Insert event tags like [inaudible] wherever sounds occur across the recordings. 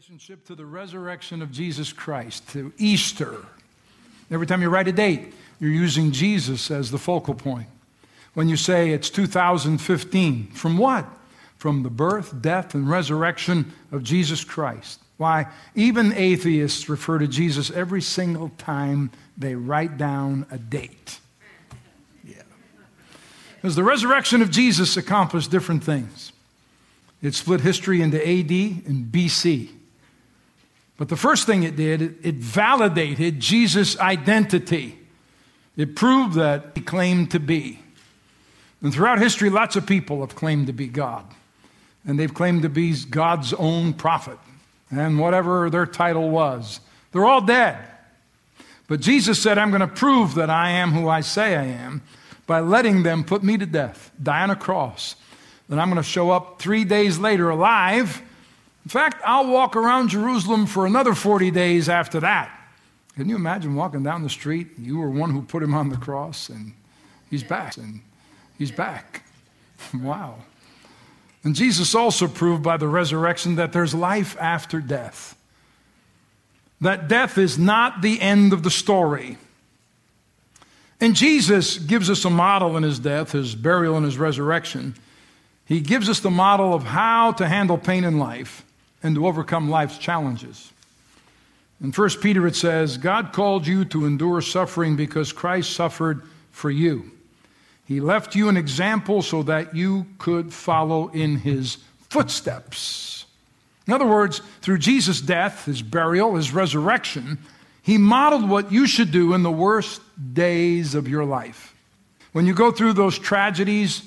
relationship to the resurrection of Jesus Christ, to Easter. Every time you write a date, you're using Jesus as the focal point. When you say it's 2015, from what? From the birth, death, and resurrection of Jesus Christ. Why? Even atheists refer to Jesus every single time they write down a date. Yeah. Because the resurrection of Jesus accomplished different things. It split history into AD and BC. But the first thing it did, it validated Jesus' identity. It proved that he claimed to be. And throughout history, lots of people have claimed to be God. And they've claimed to be God's own prophet and whatever their title was. They're all dead. But Jesus said, I'm going to prove that I am who I say I am by letting them put me to death, die on a cross. Then I'm going to show up three days later alive in fact, I'll walk around Jerusalem for another 40 days after that. Can you imagine walking down the street? You were one who put him on the cross, and he's back, and he's back. [laughs] wow. And Jesus also proved by the resurrection that there's life after death. That death is not the end of the story. And Jesus gives us a model in his death, his burial, and his resurrection. He gives us the model of how to handle pain in life and to overcome life's challenges. In 1 Peter, it says, God called you to endure suffering because Christ suffered for you. He left you an example so that you could follow in his footsteps. In other words, through Jesus' death, his burial, his resurrection, he modeled what you should do in the worst days of your life. When you go through those tragedies,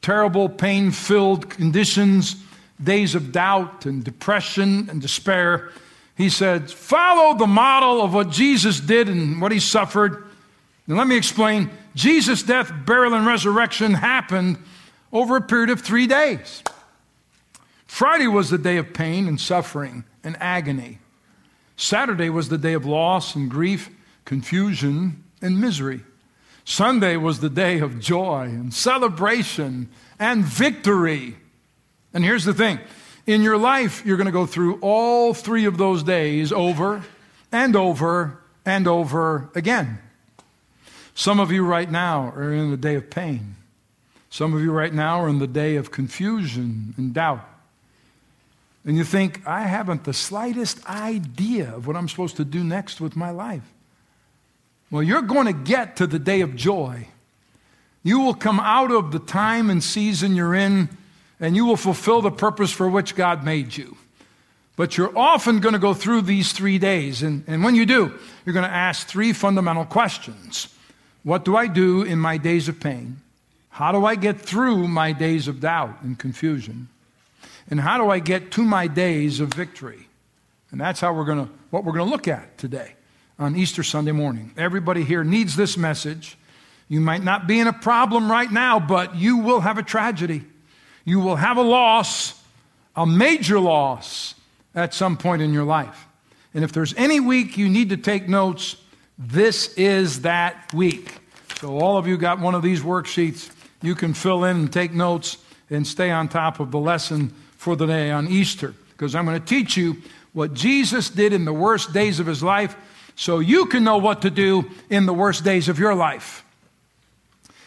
terrible, pain filled conditions, days of doubt and depression and despair, he said, Follow the model of what Jesus did and what he suffered. And let me explain Jesus' death, burial, and resurrection happened over a period of three days. Friday was the day of pain and suffering and agony. Saturday was the day of loss and grief, confusion and misery. Sunday was the day of joy and celebration and victory. And here's the thing in your life, you're going to go through all three of those days over and over and over again. Some of you right now are in the day of pain. Some of you right now are in the day of confusion and doubt. And you think, I haven't the slightest idea of what I'm supposed to do next with my life. Well, you're going to get to the day of joy. You will come out of the time and season you're in and you will fulfill the purpose for which God made you. But you're often going to go through these three days. And, and when you do, you're going to ask three fundamental questions What do I do in my days of pain? How do I get through my days of doubt and confusion? And how do I get to my days of victory? And that's how we're going to, what we're going to look at today on Easter Sunday morning. Everybody here needs this message. You might not be in a problem right now, but you will have a tragedy you will have a loss, a major loss, at some point in your life. And if there's any week you need to take notes, this is that week. So, all of you got one of these worksheets. You can fill in and take notes and stay on top of the lesson for the day on Easter. Because I'm going to teach you what Jesus did in the worst days of his life so you can know what to do in the worst days of your life.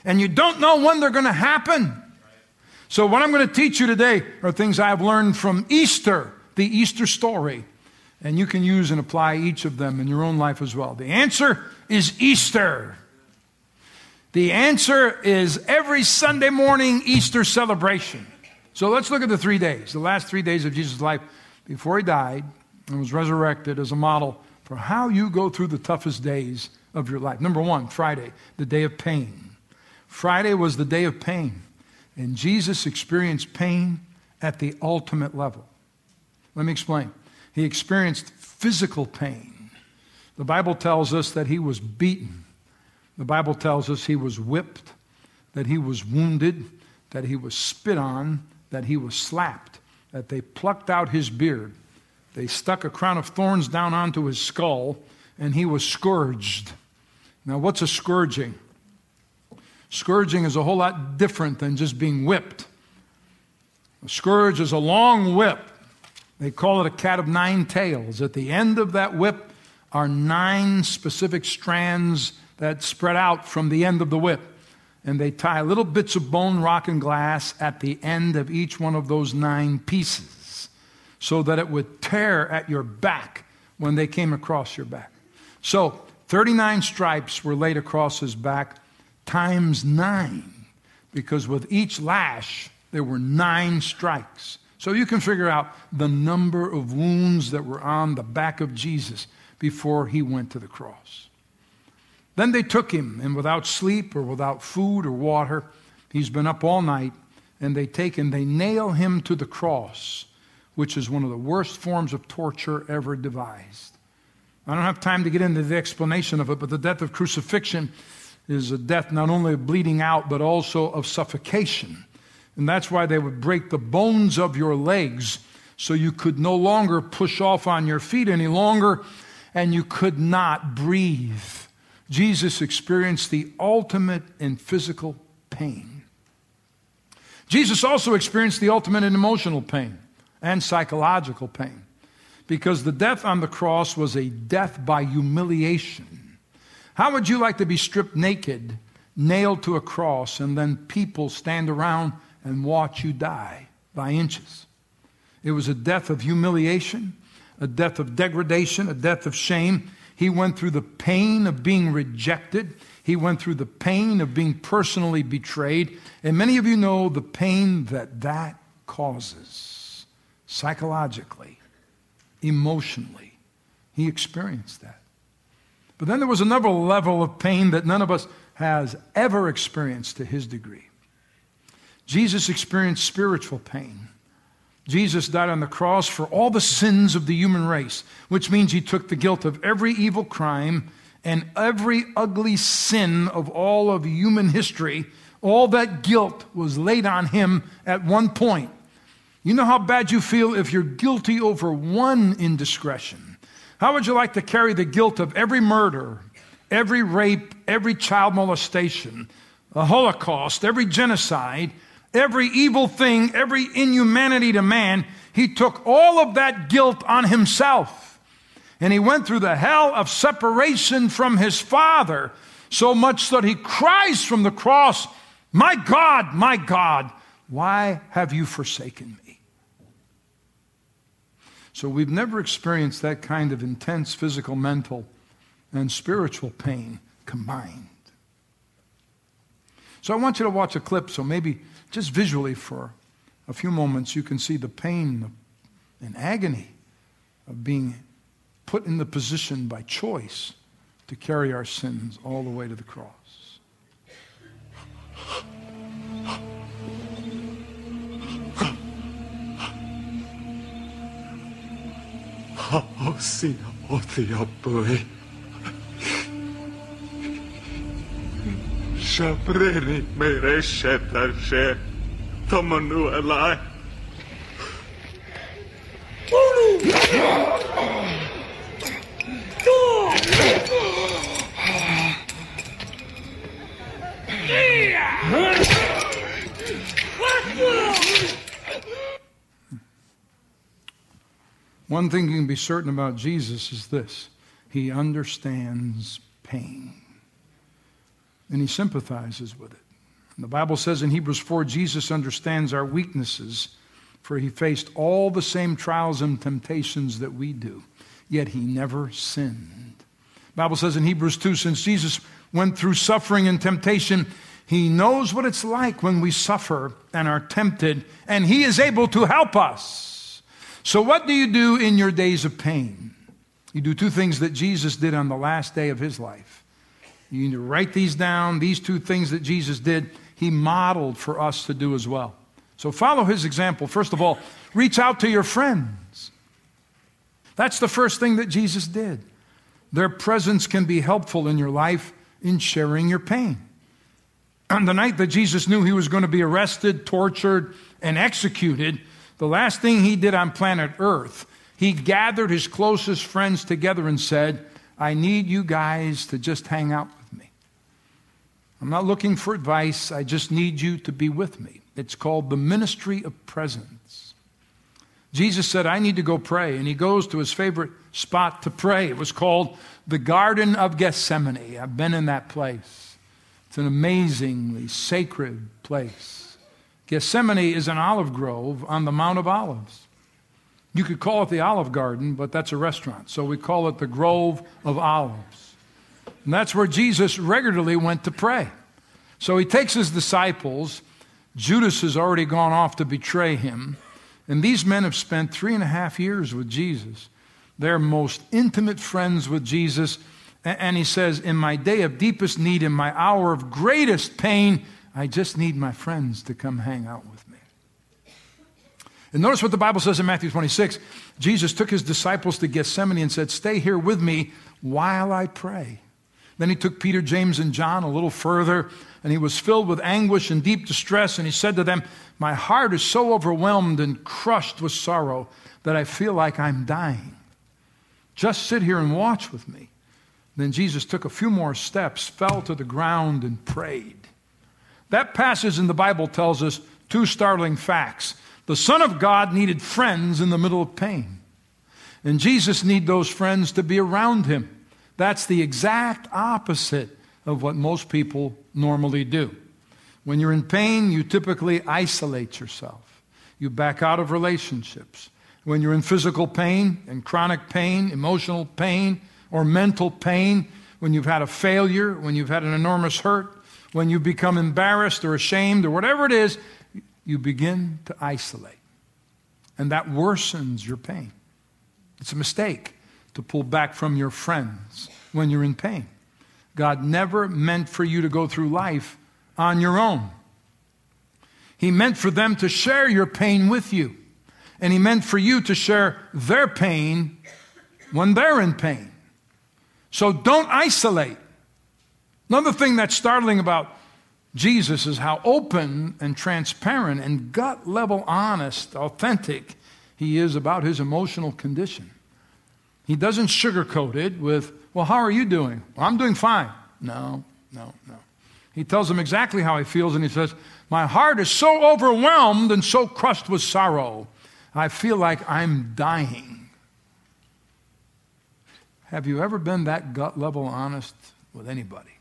And you don't know when they're going to happen. So, what I'm going to teach you today are things I've learned from Easter, the Easter story. And you can use and apply each of them in your own life as well. The answer is Easter. The answer is every Sunday morning Easter celebration. So let's look at the three days, the last three days of Jesus' life before he died and was resurrected as a model for how you go through the toughest days of your life. Number one, Friday, the day of pain. Friday was the day of pain. And Jesus experienced pain at the ultimate level. Let me explain. He experienced physical pain. The Bible tells us that he was beaten. The Bible tells us he was whipped, that he was wounded, that he was spit on, that he was slapped, that they plucked out his beard. They stuck a crown of thorns down onto his skull, and he was scourged. Now, what's a scourging? Scourging is a whole lot different than just being whipped. A scourge is a long whip They call it a cat of nine tails. At the end of that whip are nine specific strands that spread out from the end of the whip. And they tie little bits of bone, rock, and glass at the end of each one of those nine pieces so that it would tear at your back when they came across your back. So 39 stripes were laid across his back times nine because with each lash there were nine strikes. So you can figure out the number of wounds that were on the back of Jesus before he went to the cross. Then they took him, and without sleep or without food or water, he's been up all night, and they take him, they nail him to the cross, which is one of the worst forms of torture ever devised. I don't have time to get into the explanation of it, but the death of crucifixion is a death not only of bleeding out, but also of suffocation. And that's why they would break the bones of your legs so you could no longer push off on your feet any longer and you could not breathe. Jesus experienced the ultimate in physical pain. Jesus also experienced the ultimate in emotional pain and psychological pain because the death on the cross was a death by humiliation. How would you like to be stripped naked, nailed to a cross, and then people stand around and watch you die by inches. It was a death of humiliation, a death of degradation, a death of shame. He went through the pain of being rejected. He went through the pain of being personally betrayed. And many of you know the pain that that causes psychologically, emotionally. He experienced that. But then there was another level of pain that none of us has ever experienced to his degree. Jesus experienced spiritual pain. Jesus died on the cross for all the sins of the human race, which means he took the guilt of every evil crime and every ugly sin of all of human history. All that guilt was laid on him at one point. You know how bad you feel if you're guilty over one indiscretion. How would you like to carry the guilt of every murder, every rape, every child molestation, a Holocaust, every genocide? every evil thing, every inhumanity to man, he took all of that guilt on himself. And he went through the hell of separation from his Father, so much that he cries from the cross, My God, my God, why have you forsaken me? So we've never experienced that kind of intense physical, mental, and spiritual pain combined. So I want you to watch a clip so maybe just visually for a few moments, you can see the pain and agony of being put in the position by choice to carry our sins all the way to the cross. Shapreni mere shetar she tamanu alai. One thing you can be certain about Jesus is this he understands pain and he sympathizes with it. And the Bible says in Hebrews 4 Jesus understands our weaknesses, for he faced all the same trials and temptations that we do, yet he never sinned. The Bible says in Hebrews 2 since Jesus went through suffering and temptation, he knows what it's like when we suffer and are tempted, and he is able to help us. So, what do you do in your days of pain? You do two things that Jesus did on the last day of his life. You need to write these down. These two things that Jesus did, he modeled for us to do as well. So follow his example. First of all, reach out to your friends. That's the first thing that Jesus did. Their presence can be helpful in your life in sharing your pain. On [clears throat] the night that Jesus knew he was going to be arrested, tortured, and executed, the last thing he did on planet Earth, he gathered his closest friends together and said, I need you guys to just hang out with me. I'm not looking for advice. I just need you to be with me. It's called the ministry of presence. Jesus said, I need to go pray. And he goes to his favorite spot to pray. It was called the Garden of Gethsemane. I've been in that place. It's an amazingly sacred place. Gethsemane is an olive grove on the Mount of Olives. You could call it the Olive Garden, but that's a restaurant. So we call it the Grove of Olives. And that's where Jesus regularly went to pray. So he takes his disciples. Judas has already gone off to betray him. And these men have spent three and a half years with Jesus. They're most intimate friends with Jesus. And he says, In my day of deepest need, in my hour of greatest pain, I just need my friends to come hang out with me. And notice what the Bible says in Matthew 26. Jesus took his disciples to Gethsemane and said, Stay here with me while I pray. Then he took Peter, James, and John a little further, and he was filled with anguish and deep distress, and he said to them, my heart is so overwhelmed and crushed with sorrow that I feel like I'm dying. Just sit here and watch with me. Then Jesus took a few more steps, fell to the ground, and prayed. That passage in the Bible tells us two startling facts. The Son of God needed friends in the middle of pain. And Jesus needed those friends to be around him. That's the exact opposite of what most people normally do. When you're in pain, you typically isolate yourself. You back out of relationships. When you're in physical pain and chronic pain, emotional pain, or mental pain, when you've had a failure, when you've had an enormous hurt, when you become embarrassed or ashamed or whatever it is, you begin to isolate. And that worsens your pain. It's a mistake to pull back from your friends when you're in pain. God never meant for you to go through life on your own. He meant for them to share your pain with you. And He meant for you to share their pain when they're in pain. So don't isolate. Another thing that's startling about Jesus is how open and transparent and gut level honest, authentic he is about his emotional condition. He doesn't sugarcoat it with, well, how are you doing? Well, I'm doing fine. No, no, no. He tells them exactly how he feels, and he says, My heart is so overwhelmed and so crushed with sorrow, I feel like I'm dying. Have you ever been that gut level honest with anybody?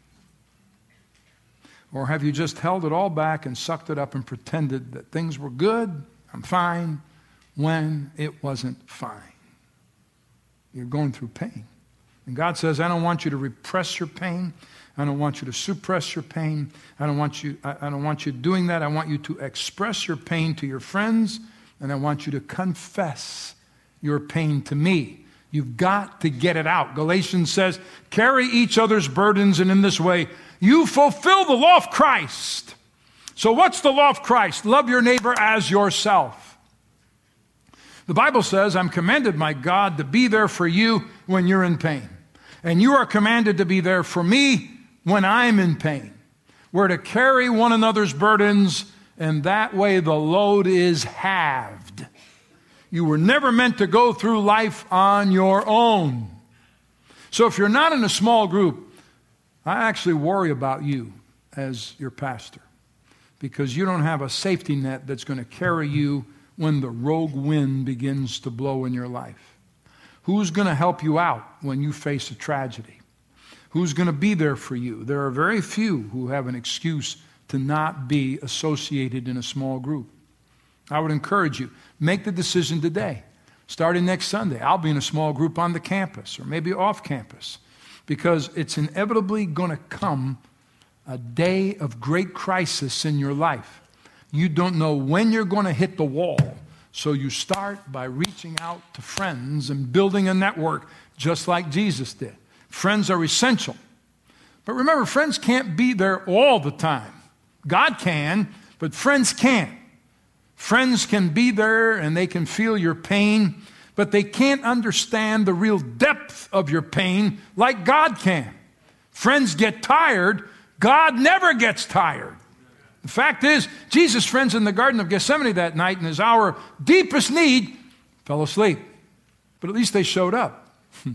Or have you just held it all back and sucked it up and pretended that things were good, I'm fine, when it wasn't fine? You're going through pain. And God says, I don't want you to repress your pain. I don't want you to suppress your pain. I don't want you, I, I don't want you doing that. I want you to express your pain to your friends, and I want you to confess your pain to me. You've got to get it out. Galatians says, carry each other's burdens, and in this way, you fulfill the law of Christ. So, what's the law of Christ? Love your neighbor as yourself. The Bible says, I'm commanded by God to be there for you when you're in pain. And you are commanded to be there for me when I'm in pain. We're to carry one another's burdens, and that way the load is halved. You were never meant to go through life on your own. So if you're not in a small group, I actually worry about you as your pastor because you don't have a safety net that's going to carry you when the rogue wind begins to blow in your life. Who's going to help you out when you face a tragedy? Who's going to be there for you? There are very few who have an excuse to not be associated in a small group. I would encourage you, make the decision today. Starting next Sunday, I'll be in a small group on the campus or maybe off campus because it's inevitably going to come a day of great crisis in your life. You don't know when you're going to hit the wall. So you start by reaching out to friends and building a network just like Jesus did. Friends are essential. But remember, friends can't be there all the time. God can, but friends can't. Friends can be there and they can feel your pain, but they can't understand the real depth of your pain like God can. Friends get tired, God never gets tired. The fact is, Jesus' friends in the Garden of Gethsemane that night in his hour of deepest need fell asleep. But at least they showed up. [laughs]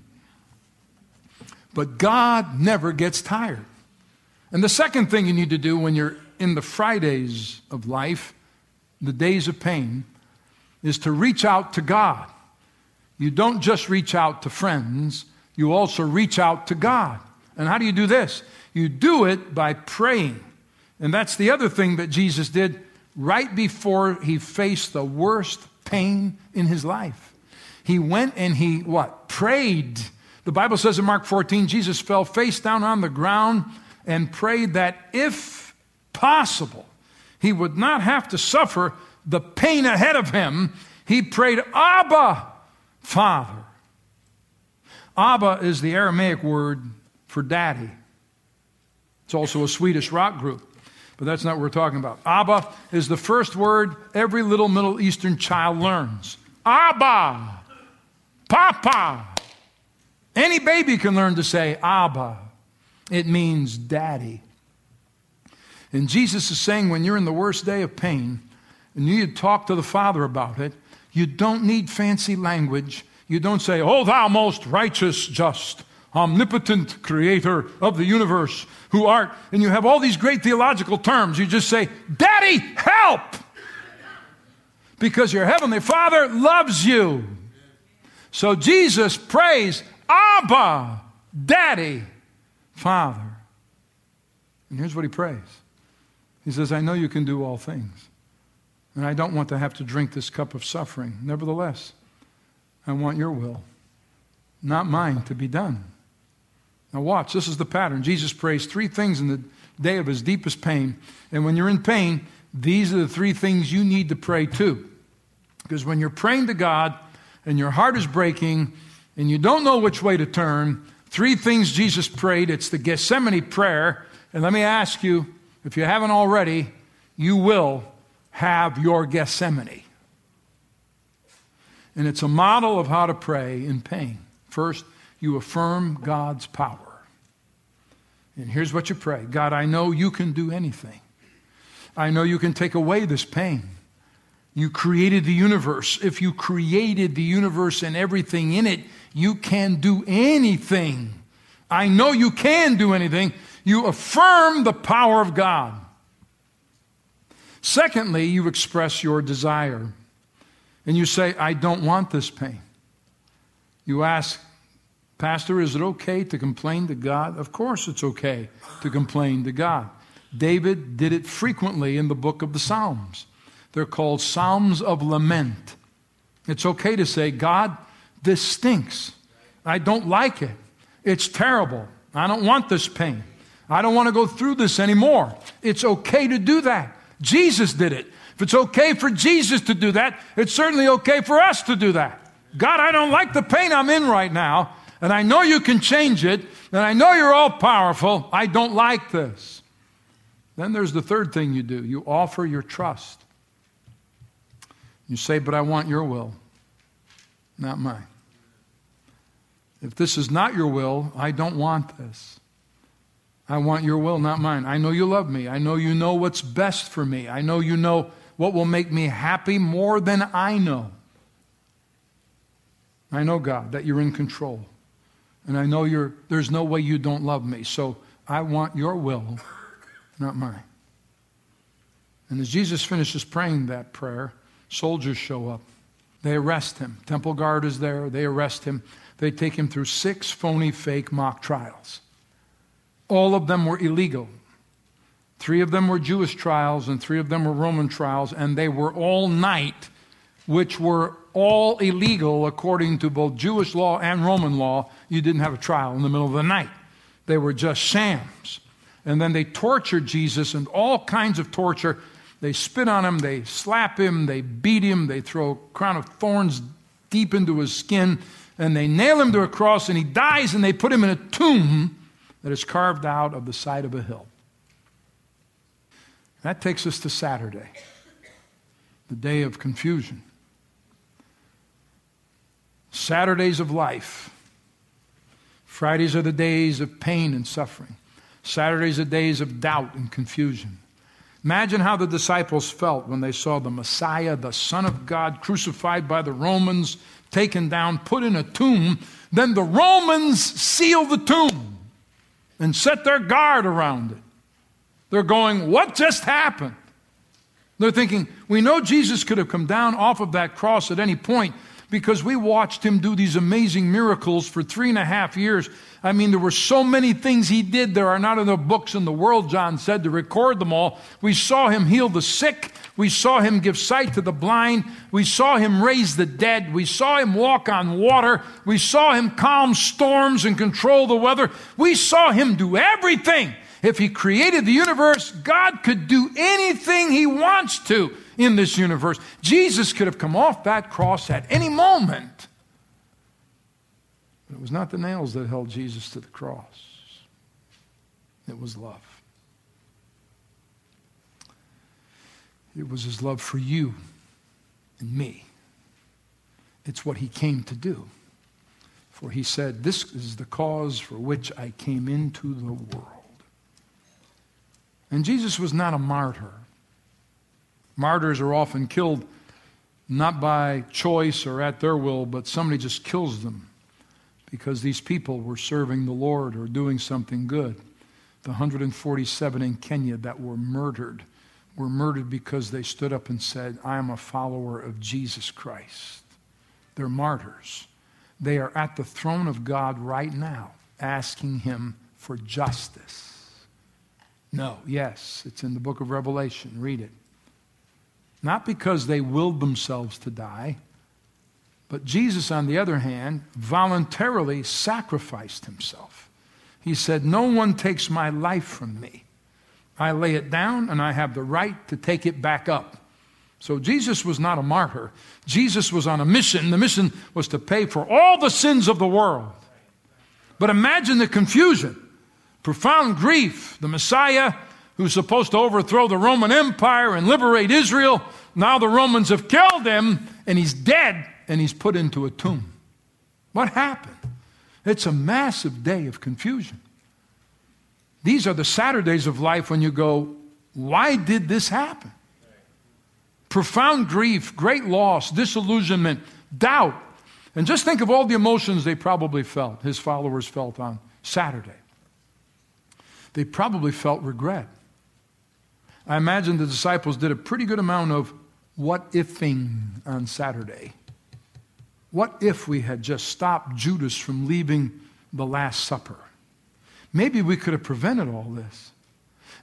But God never gets tired. And the second thing you need to do when you're in the Fridays of life, the days of pain, is to reach out to God. You don't just reach out to friends, you also reach out to God. And how do you do this? You do it by praying. And that's the other thing that Jesus did right before he faced the worst pain in his life. He went and he what? Prayed. The Bible says in Mark 14, Jesus fell face down on the ground and prayed that if possible, he would not have to suffer the pain ahead of him. He prayed, Abba, Father. Abba is the Aramaic word for daddy. It's also a Swedish rock group, but that's not what we're talking about. Abba is the first word every little Middle Eastern child learns. Abba, Papa. Any baby can learn to say Abba. It means daddy. And Jesus is saying when you're in the worst day of pain and you need to talk to the Father about it, you don't need fancy language. You don't say, Oh, thou most righteous, just, omnipotent creator of the universe, who art, and you have all these great theological terms. You just say, Daddy, help! Because your heavenly Father loves you. So Jesus prays, Abba, Daddy, Father. And here's what he prays He says, I know you can do all things. And I don't want to have to drink this cup of suffering. Nevertheless, I want your will, not mine, to be done. Now, watch, this is the pattern. Jesus prays three things in the day of his deepest pain. And when you're in pain, these are the three things you need to pray too. Because when you're praying to God and your heart is breaking and you don't know which way to turn, three things Jesus prayed. It's the Gethsemane prayer. And let me ask you, if you haven't already, you will have your Gethsemane. And it's a model of how to pray in pain. First, you affirm God's power. And here's what you pray God, I know you can do anything. I know you can take away this pain. You created the universe. If you created the universe and everything in it, you can do anything. I know you can do anything. You affirm the power of God. Secondly, you express your desire. And you say, I don't want this pain. You ask, Pastor, is it okay to complain to God? Of course it's okay to complain to God. David did it frequently in the book of the Psalms. They're called Psalms of Lament. It's okay to say, God, this stinks. I don't like it. It's terrible. I don't want this pain. I don't want to go through this anymore. It's okay to do that. Jesus did it. If it's okay for Jesus to do that, it's certainly okay for us to do that. God, I don't like the pain I'm in right now, and I know you can change it, and I know you're all powerful. I don't like this. Then there's the third thing you do you offer your trust. You say, But I want your will, not mine. If this is not your will, I don't want this. I want your will, not mine. I know you love me. I know you know what's best for me. I know you know what will make me happy more than I know. I know, God, that you're in control. And I know you're, there's no way you don't love me. So I want your will, not mine. And as Jesus finishes praying that prayer, soldiers show up. They arrest him. Temple guard is there. They arrest him. They take him through six phony, fake mock trials. All of them were illegal. Three of them were Jewish trials, and three of them were Roman trials, and they were all night, which were all illegal according to both Jewish law and Roman law. You didn't have a trial in the middle of the night, they were just shams. And then they tortured Jesus and all kinds of torture. They spit on him, they slap him, they beat him, they throw a crown of thorns deep into his skin, and they nail him to a cross, and he dies, and they put him in a tomb that is carved out of the side of a hill. That takes us to Saturday, the day of confusion. Saturdays of life. Fridays are the days of pain and suffering. Saturdays are days of doubt and confusion. Imagine how the disciples felt when they saw the Messiah, the Son of God, crucified by the Romans, taken down, put in a tomb. Then the Romans seal the tomb and set their guard around it. They're going, What just happened? They're thinking, we know Jesus could have come down off of that cross at any point because we watched him do these amazing miracles for three and a half years. I mean, there were so many things he did. There are not enough books in the world, John said, to record them all. We saw him heal the sick. We saw him give sight to the blind. We saw him raise the dead. We saw him walk on water. We saw him calm storms and control the weather. We saw him do everything. If he created the universe, God could do anything he wants to in this universe. Jesus could have come off that cross at any moment. But it was not the nails that held Jesus to the cross, it was love. It was his love for you and me. It's what he came to do. For he said, This is the cause for which I came into the world. And Jesus was not a martyr. Martyrs are often killed not by choice or at their will, but somebody just kills them because these people were serving the Lord or doing something good. The 147 in Kenya that were murdered were murdered because they stood up and said, I am a follower of Jesus Christ. They're martyrs. They are at the throne of God right now, asking Him for justice. No, yes, it's in the book of Revelation. Read it. Not because they willed themselves to die, but Jesus, on the other hand, voluntarily sacrificed himself. He said, No one takes my life from me. I lay it down and I have the right to take it back up. So Jesus was not a martyr. Jesus was on a mission. The mission was to pay for all the sins of the world. But imagine the confusion, profound grief. The Messiah, who's supposed to overthrow the Roman Empire and liberate Israel, now the Romans have killed him and he's dead and he's put into a tomb. What happened? It's a massive day of confusion. These are the Saturdays of life when you go, why did this happen? Profound grief, great loss, disillusionment, doubt. And just think of all the emotions they probably felt, his followers felt on Saturday. They probably felt regret. I imagine the disciples did a pretty good amount of what ifing on Saturday. What if we had just stopped Judas from leaving the Last Supper? Maybe we could have prevented all this.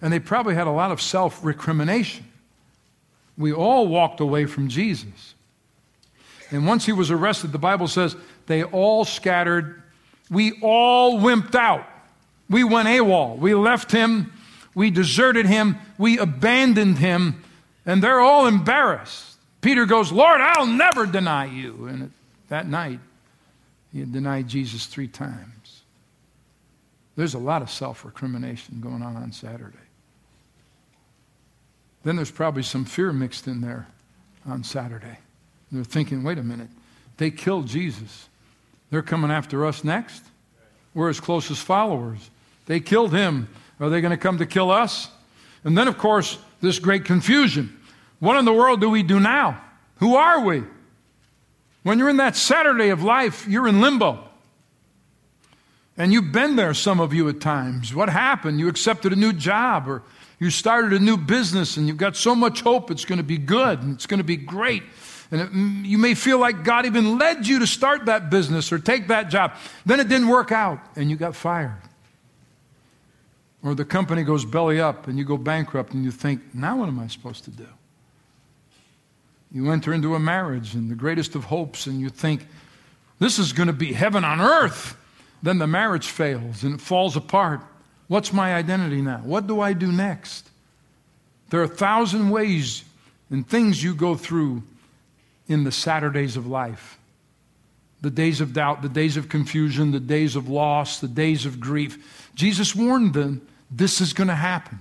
And they probably had a lot of self recrimination. We all walked away from Jesus. And once he was arrested, the Bible says they all scattered. We all wimped out. We went AWOL. We left him. We deserted him. We abandoned him. And they're all embarrassed. Peter goes, Lord, I'll never deny you. And that night, he had denied Jesus three times. There's a lot of self recrimination going on on Saturday. Then there's probably some fear mixed in there on Saturday. They're thinking, wait a minute, they killed Jesus. They're coming after us next? We're his closest followers. They killed him. Are they going to come to kill us? And then, of course, this great confusion. What in the world do we do now? Who are we? When you're in that Saturday of life, you're in limbo. And you've been there, some of you at times. What happened? You accepted a new job or you started a new business and you've got so much hope it's going to be good and it's going to be great. And it, mm, you may feel like God even led you to start that business or take that job. Then it didn't work out and you got fired. Or the company goes belly up and you go bankrupt and you think, now what am I supposed to do? You enter into a marriage and the greatest of hopes and you think, this is going to be heaven on earth. Then the marriage fails and it falls apart. What's my identity now? What do I do next? There are a thousand ways and things you go through in the Saturdays of life the days of doubt, the days of confusion, the days of loss, the days of grief. Jesus warned them this is going to happen.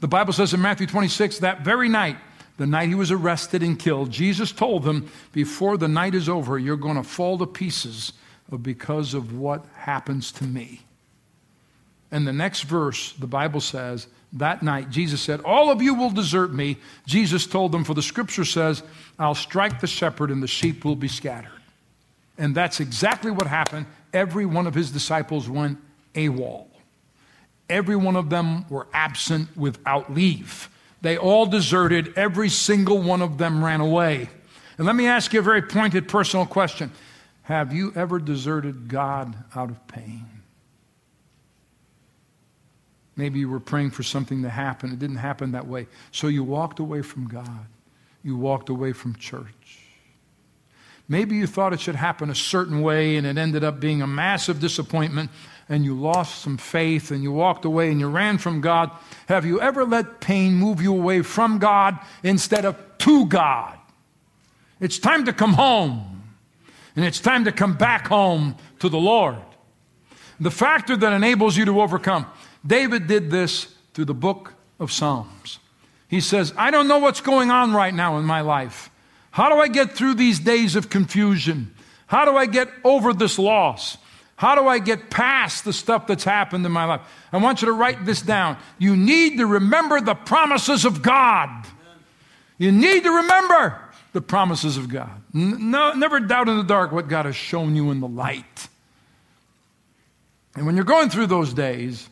The Bible says in Matthew 26 that very night, the night he was arrested and killed, Jesus told them, Before the night is over, you're going to fall to pieces because of what happens to me. And the next verse, the Bible says, that night, Jesus said, All of you will desert me. Jesus told them, For the scripture says, I'll strike the shepherd and the sheep will be scattered. And that's exactly what happened. Every one of his disciples went AWOL. Every one of them were absent without leave. They all deserted. Every single one of them ran away. And let me ask you a very pointed personal question Have you ever deserted God out of pain? Maybe you were praying for something to happen. It didn't happen that way. So you walked away from God. You walked away from church. Maybe you thought it should happen a certain way and it ended up being a massive disappointment and you lost some faith and you walked away and you ran from God. Have you ever let pain move you away from God instead of to God? It's time to come home and it's time to come back home to the Lord. The factor that enables you to overcome. David did this through the book of Psalms. He says, I don't know what's going on right now in my life. How do I get through these days of confusion? How do I get over this loss? How do I get past the stuff that's happened in my life? I want you to write this down. You need to remember the promises of God. You need to remember the promises of God. No, never doubt in the dark what God has shown you in the light. And when you're going through those days,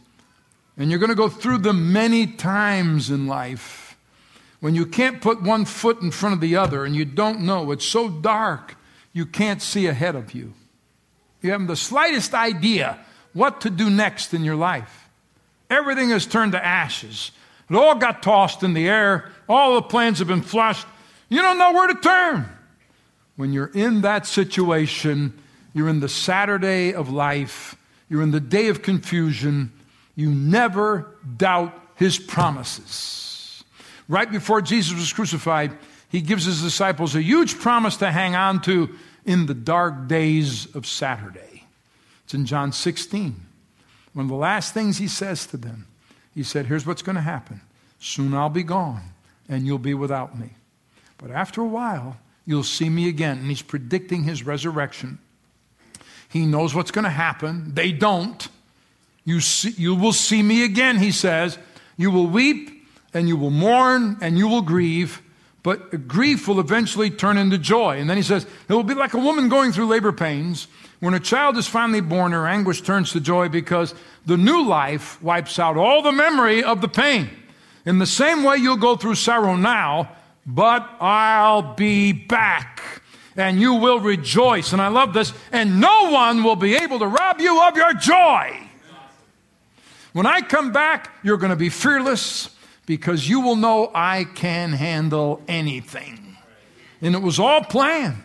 and you're going to go through them many times in life, when you can't put one foot in front of the other and you don't know, it's so dark, you can't see ahead of you. You haven't the slightest idea what to do next in your life. Everything has turned to ashes. It all got tossed in the air. All the plans have been flushed. You don't know where to turn. When you're in that situation, you're in the Saturday of life, you're in the day of confusion, you never doubt his promises. Right before Jesus was crucified, he gives his disciples a huge promise to hang on to in the dark days of Saturday. It's in John 16. One of the last things he says to them, he said, Here's what's going to happen. Soon I'll be gone, and you'll be without me. But after a while, you'll see me again. And he's predicting his resurrection. He knows what's going to happen. They don't. You, see, you will see me again, he says. You will weep, and you will mourn, and you will grieve but grief will eventually turn into joy. And then he says, it will be like a woman going through labor pains. When a child is finally born, her anguish turns to joy because the new life wipes out all the memory of the pain. In the same way, you'll go through sorrow now, but I'll be back and you will rejoice. And I love this. And no one will be able to rob you of your joy. When I come back, you're going to be fearless because you will know I can handle anything. And it was all planned.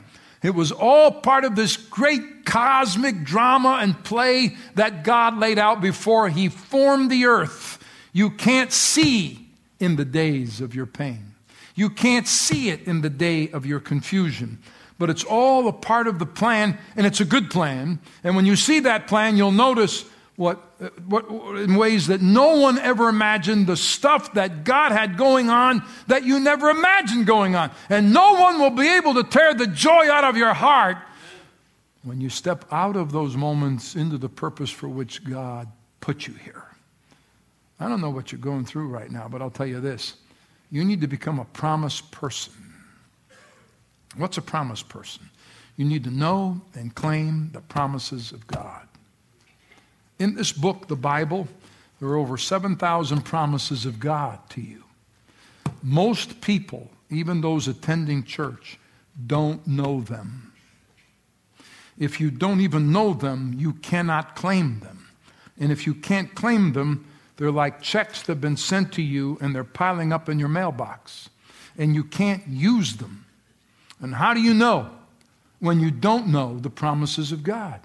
It was all part of this great cosmic drama and play that God laid out before He formed the earth. You can't see in the days of your pain. You can't see it in the day of your confusion. But it's all a part of the plan, and it's a good plan. And when you see that plan, you'll notice what, what, in ways that no one ever imagined, the stuff that God had going on that you never imagined going on. And no one will be able to tear the joy out of your heart when you step out of those moments into the purpose for which God put you here. I don't know what you're going through right now, but I'll tell you this. You need to become a promise person. What's a promise person? You need to know and claim the promises of God. In this book, the Bible, there are over 7,000 promises of God to you. Most people, even those attending church, don't know them. If you don't even know them, you cannot claim them. And if you can't claim them, they're like checks that have been sent to you and they're piling up in your mailbox. And you can't use them. And how do you know when you don't know the promises of God?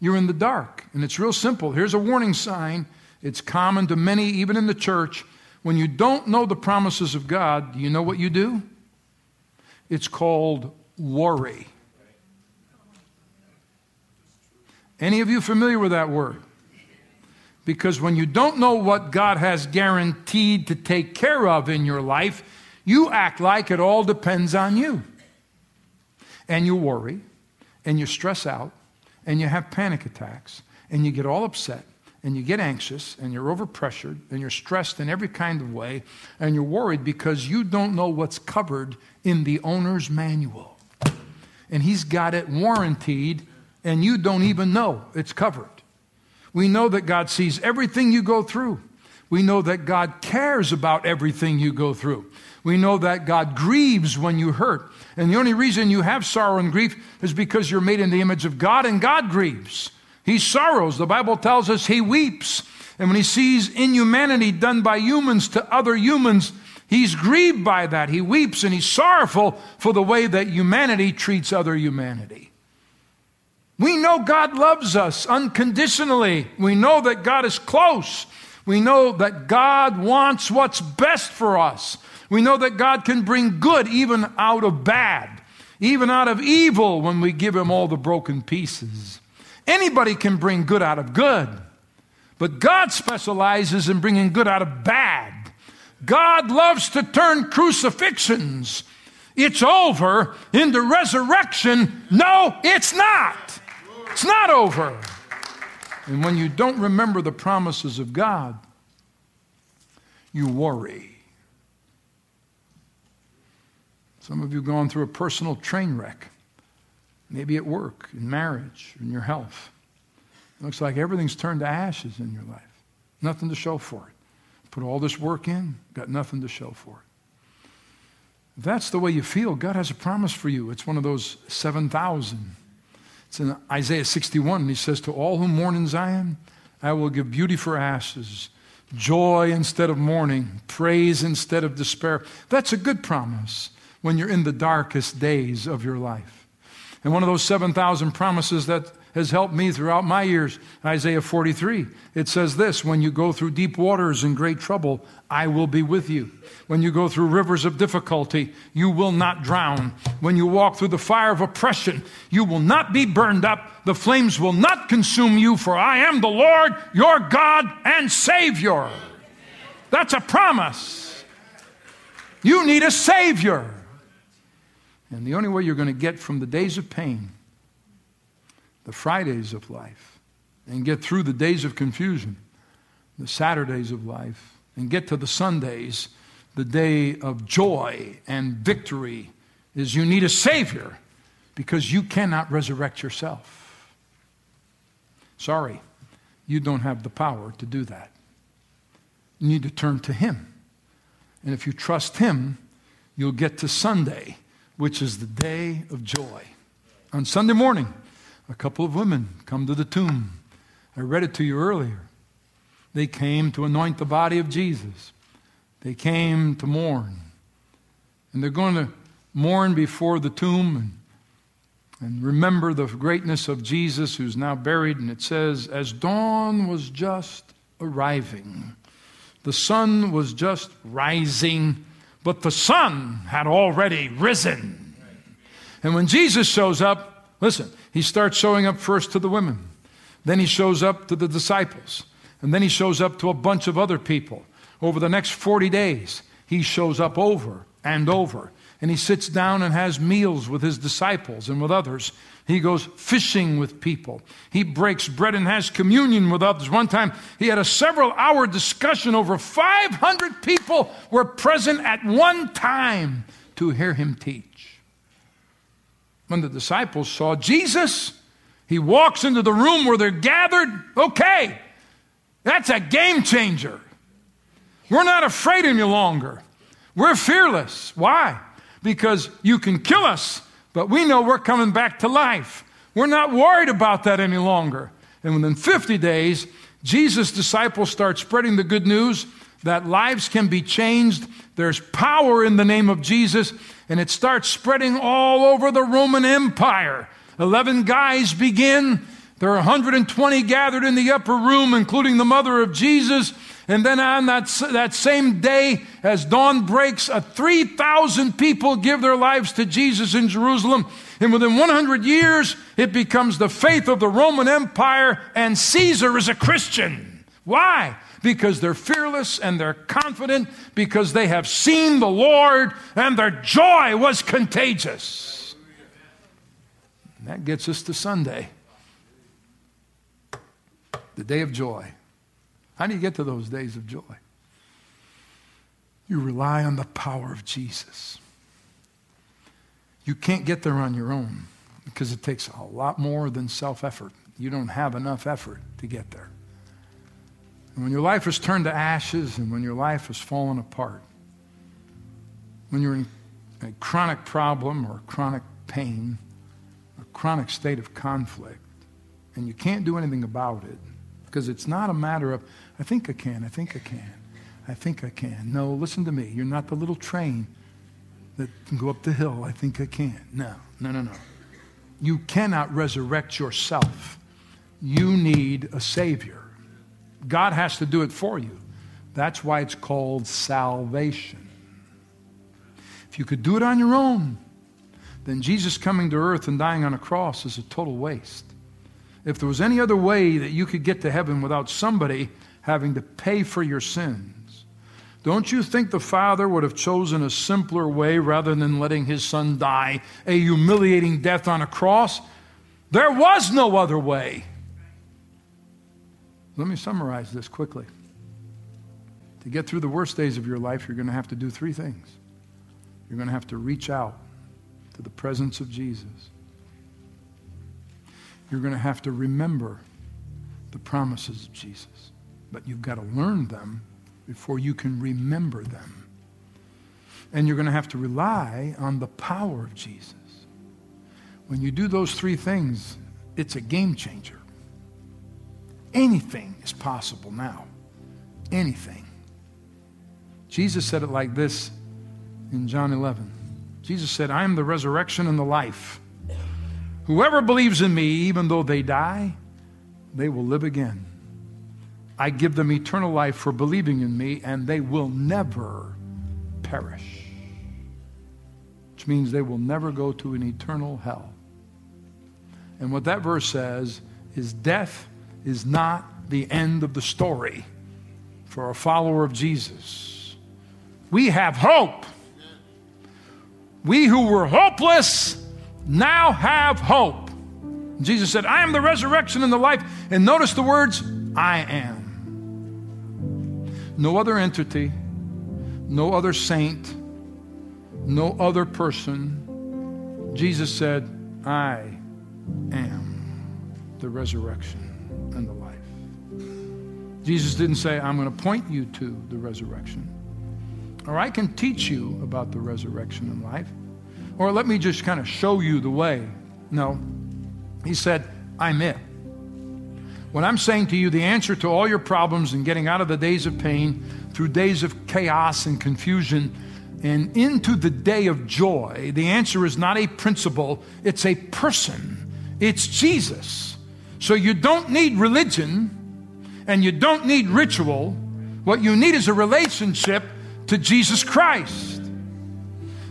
you're in the dark. And it's real simple. Here's a warning sign. It's common to many, even in the church. When you don't know the promises of God, do you know what you do? It's called worry. Any of you familiar with that word? Because when you don't know what God has guaranteed to take care of in your life, you act like it all depends on you. And you worry and you stress out and you have panic attacks and you get all upset and you get anxious and you're overpressured and you're stressed in every kind of way and you're worried because you don't know what's covered in the owner's manual. And he's got it warranted and you don't even know it's covered. We know that God sees everything you go through. We know that God cares about everything you go through. We know that God grieves when you hurt. And the only reason you have sorrow and grief is because you're made in the image of God and God grieves. He sorrows. The Bible tells us he weeps. And when he sees inhumanity done by humans to other humans, he's grieved by that. He weeps and he's sorrowful for the way that humanity treats other humanity. We know God loves us unconditionally. We know that God is close. We know that God wants what's best for us. We know that God can bring good even out of bad, even out of evil when we give Him all the broken pieces. Anybody can bring good out of good, but God specializes in bringing good out of bad. God loves to turn crucifixions. It's over into resurrection. No, it's not. It's not over. And when you don't remember the promises of God, you worry. Some of you gone through a personal train wreck, maybe at work, in marriage, in your health. It looks like everything's turned to ashes in your life. Nothing to show for it. Put all this work in, got nothing to show for it. If that's the way you feel, God has a promise for you. It's one of those 7,000 it's in Isaiah 61. He says, To all who mourn in Zion, I will give beauty for ashes, joy instead of mourning, praise instead of despair. That's a good promise when you're in the darkest days of your life. And one of those 7,000 promises that has helped me throughout my years. Isaiah 43. It says this When you go through deep waters and great trouble, I will be with you. When you go through rivers of difficulty, you will not drown. When you walk through the fire of oppression, you will not be burned up. The flames will not consume you, for I am the Lord, your God and Savior. That's a promise. You need a Savior. And the only way you're going to get from the days of pain the Fridays of life and get through the days of confusion, the Saturdays of life, and get to the Sundays, the day of joy and victory, is you need a Savior because you cannot resurrect yourself. Sorry, you don't have the power to do that. You need to turn to Him. And if you trust Him, you'll get to Sunday, which is the day of joy. On Sunday morning, a couple of women come to the tomb. I read it to you earlier. They came to anoint the body of Jesus. They came to mourn. And they're going to mourn before the tomb and, and remember the greatness of Jesus who's now buried. And it says, As dawn was just arriving, the sun was just rising, but the sun had already risen. And when Jesus shows up, listen, he starts showing up first to the women. Then he shows up to the disciples. And then he shows up to a bunch of other people. Over the next 40 days, he shows up over and over. And he sits down and has meals with his disciples and with others. He goes fishing with people. He breaks bread and has communion with others. One time, he had a several hour discussion. Over 500 people were present at one time to hear him teach when the disciples saw Jesus, he walks into the room where they're gathered. Okay, that's a game changer. We're not afraid any longer. We're fearless. Why? Because you can kill us, but we know we're coming back to life. We're not worried about that any longer. And within 50 days, Jesus' disciples start spreading the good news that lives can be changed. There's power in the name of Jesus and it starts spreading all over the Roman Empire. Eleven guys begin. There are 120 gathered in the upper room, including the mother of Jesus. And then on that, that same day, as dawn breaks, a 3,000 people give their lives to Jesus in Jerusalem. And within 100 years, it becomes the faith of the Roman Empire, and Caesar is a Christian. Why? Because they're fearless and they're confident because they have seen the Lord and their joy was contagious. And that gets us to Sunday, the day of joy. How do you get to those days of joy? You rely on the power of Jesus. You can't get there on your own because it takes a lot more than self effort. You don't have enough effort to get there. When your life has turned to ashes and when your life has fallen apart, when you're in a chronic problem or chronic pain, a chronic state of conflict, and you can't do anything about it, because it's not a matter of, I think I can, I think I can, I think I can. No, listen to me. You're not the little train that can go up the hill. I think I can. No, no, no, no. You cannot resurrect yourself. You need a Savior. God has to do it for you. That's why it's called salvation. If you could do it on your own, then Jesus coming to earth and dying on a cross is a total waste. If there was any other way that you could get to heaven without somebody having to pay for your sins, don't you think the Father would have chosen a simpler way rather than letting his Son die a humiliating death on a cross? There was no other way. Let me summarize this quickly. To get through the worst days of your life, you're going to have to do three things. You're going to have to reach out to the presence of Jesus. You're going to have to remember the promises of Jesus. But you've got to learn them before you can remember them. And you're going to have to rely on the power of Jesus. When you do those three things, it's a game changer. Anything is possible now. Anything. Jesus said it like this in John 11. Jesus said, I am the resurrection and the life. Whoever believes in me, even though they die, they will live again. I give them eternal life for believing in me, and they will never perish. Which means they will never go to an eternal hell. And what that verse says is death is not the end of the story for a follower of Jesus. We have hope. We who were hopeless now have hope. Jesus said, I am the resurrection and the life. And notice the words, I am. No other entity, no other saint, no other person. Jesus said, I am the resurrection. Jesus didn't say, I'm going to point you to the resurrection, or I can teach you about the resurrection and life, or let me just kind of show you the way. No. He said, I'm it. When I'm saying to you the answer to all your problems and getting out of the days of pain through days of chaos and confusion and into the day of joy, the answer is not a principle, it's a person. It's Jesus. So you don't need religion and you don't need ritual. What you need is a relationship to Jesus Christ.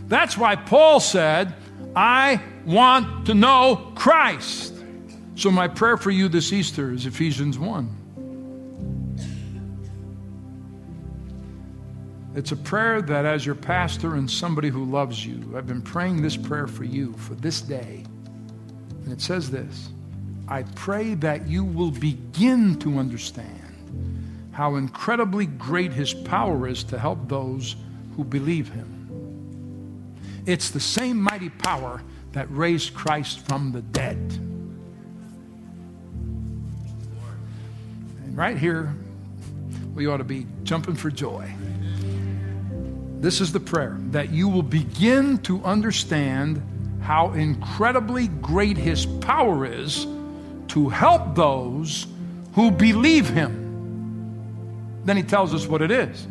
That's why Paul said, I want to know Christ. So, my prayer for you this Easter is Ephesians 1. It's a prayer that, as your pastor and somebody who loves you, I've been praying this prayer for you for this day. And it says this I pray that you will begin to understand how incredibly great his power is to help those who believe him. It's the same mighty power that raised Christ from the dead. And right here, we ought to be jumping for joy. This is the prayer that you will begin to understand how incredibly great his power is to help those who believe him. Then he tells us what it is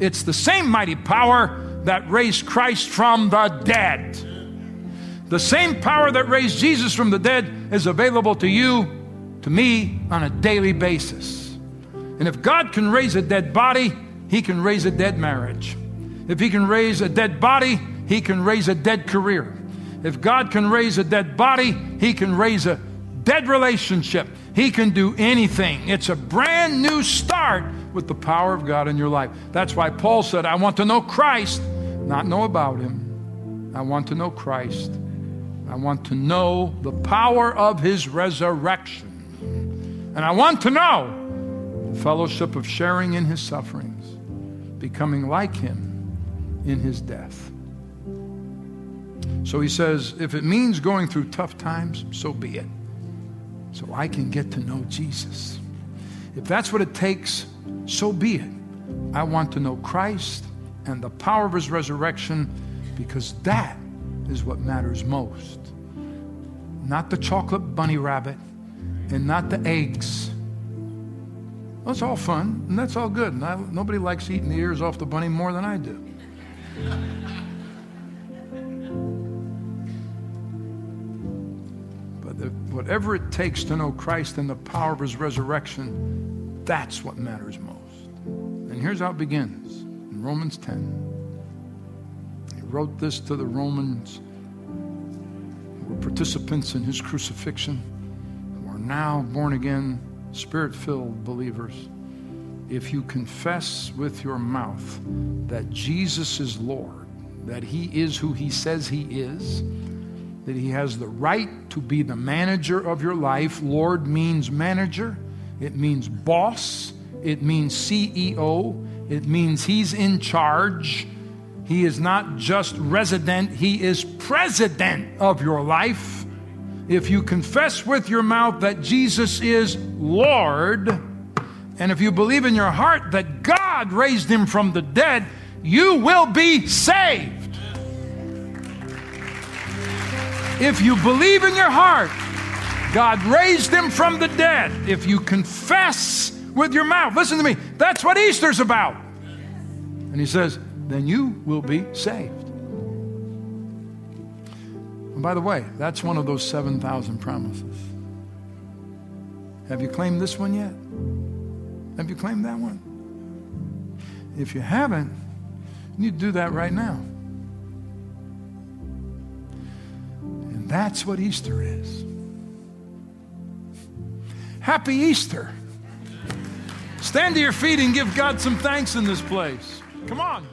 it's the same mighty power that raised Christ from the dead. The same power that raised Jesus from the dead is available to you, to me, on a daily basis. And if God can raise a dead body, he can raise a dead marriage. If he can raise a dead body, he can raise a dead career. If God can raise a dead body, he can raise a dead relationship. He can do anything. It's a brand new start with the power of God in your life. That's why Paul said, I want to know Christ, not know about him. I want to know Christ. I want to know the power of his resurrection. And I want to know the fellowship of sharing in his sufferings, becoming like him in his death. So he says, if it means going through tough times, so be it so I can get to know Jesus. If that's what it takes, so be it. I want to know Christ and the power of his resurrection because that is what matters most. Not the chocolate bunny rabbit and not the eggs. That's all fun and that's all good. I, nobody likes eating the ears off the bunny more than I do. Whatever it takes to know Christ and the power of his resurrection, that's what matters most. And here's how it begins in Romans 10. He wrote this to the Romans who were participants in his crucifixion, who are now born again, spirit filled believers. If you confess with your mouth that Jesus is Lord, that he is who he says he is, that he has the right to be the manager of your life. Lord means manager, it means boss, it means CEO, it means he's in charge. He is not just resident, he is president of your life. If you confess with your mouth that Jesus is Lord, and if you believe in your heart that God raised him from the dead, you will be saved. If you believe in your heart, God raised him from the dead. If you confess with your mouth, listen to me, that's what Easter's about. And he says, then you will be saved. And by the way, that's one of those 7,000 promises. Have you claimed this one yet? Have you claimed that one? If you haven't, you need to do that right now. That's what Easter is. Happy Easter. Stand to your feet and give God some thanks in this place. Come on.